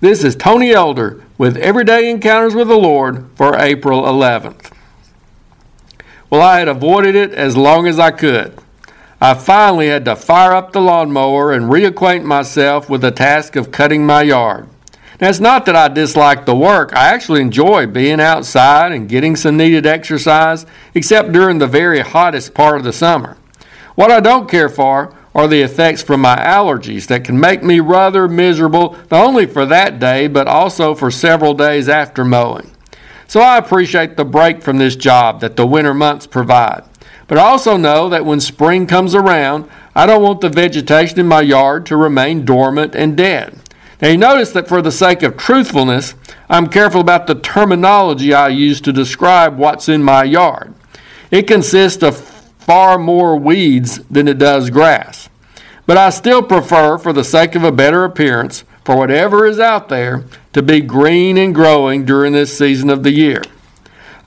This is Tony Elder with Everyday Encounters with the Lord for April 11th. Well, I had avoided it as long as I could. I finally had to fire up the lawnmower and reacquaint myself with the task of cutting my yard. Now, it's not that I dislike the work. I actually enjoy being outside and getting some needed exercise, except during the very hottest part of the summer. What I don't care for are the effects from my allergies that can make me rather miserable, not only for that day, but also for several days after mowing. So I appreciate the break from this job that the winter months provide. But I also know that when spring comes around, I don't want the vegetation in my yard to remain dormant and dead. Now, you notice that for the sake of truthfulness, I'm careful about the terminology I use to describe what's in my yard. It consists of far more weeds than it does grass. But I still prefer, for the sake of a better appearance, for whatever is out there to be green and growing during this season of the year.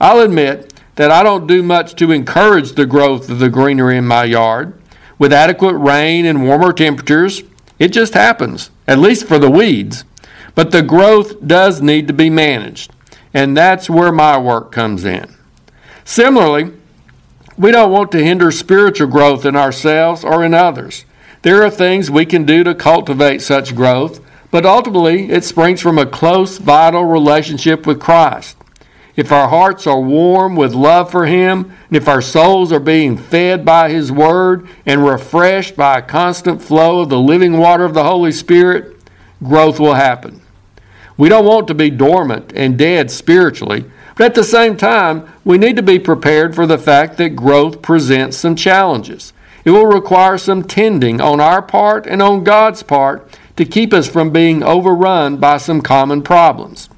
I'll admit that I don't do much to encourage the growth of the greenery in my yard. With adequate rain and warmer temperatures, it just happens, at least for the weeds. But the growth does need to be managed, and that's where my work comes in. Similarly, we don't want to hinder spiritual growth in ourselves or in others. There are things we can do to cultivate such growth, but ultimately it springs from a close, vital relationship with Christ. If our hearts are warm with love for Him, and if our souls are being fed by His Word and refreshed by a constant flow of the living water of the Holy Spirit, growth will happen. We don't want to be dormant and dead spiritually, but at the same time, we need to be prepared for the fact that growth presents some challenges. It will require some tending on our part and on God's part to keep us from being overrun by some common problems.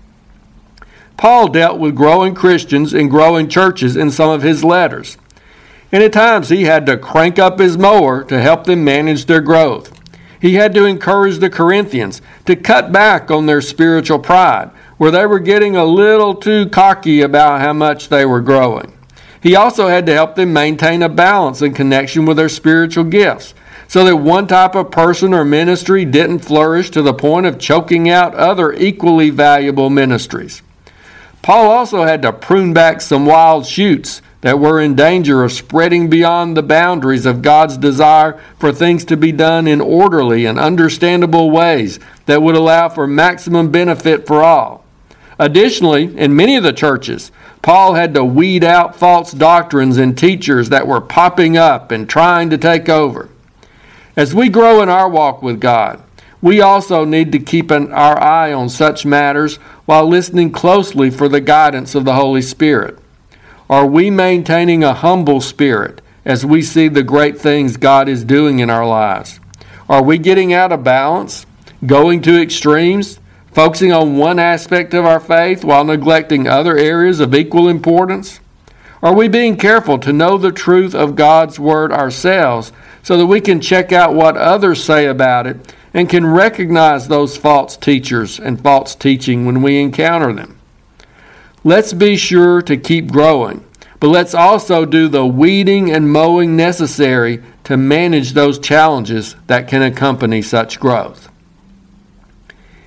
Paul dealt with growing Christians and growing churches in some of his letters. And at times he had to crank up his mower to help them manage their growth. He had to encourage the Corinthians to cut back on their spiritual pride where they were getting a little too cocky about how much they were growing. He also had to help them maintain a balance in connection with their spiritual gifts so that one type of person or ministry didn't flourish to the point of choking out other equally valuable ministries. Paul also had to prune back some wild shoots that were in danger of spreading beyond the boundaries of God's desire for things to be done in orderly and understandable ways that would allow for maximum benefit for all. Additionally, in many of the churches, Paul had to weed out false doctrines and teachers that were popping up and trying to take over. As we grow in our walk with God, we also need to keep an, our eye on such matters while listening closely for the guidance of the Holy Spirit. Are we maintaining a humble spirit as we see the great things God is doing in our lives? Are we getting out of balance, going to extremes, focusing on one aspect of our faith while neglecting other areas of equal importance? Are we being careful to know the truth of God's Word ourselves so that we can check out what others say about it and can recognize those false teachers and false teaching when we encounter them? Let's be sure to keep growing, but let's also do the weeding and mowing necessary to manage those challenges that can accompany such growth.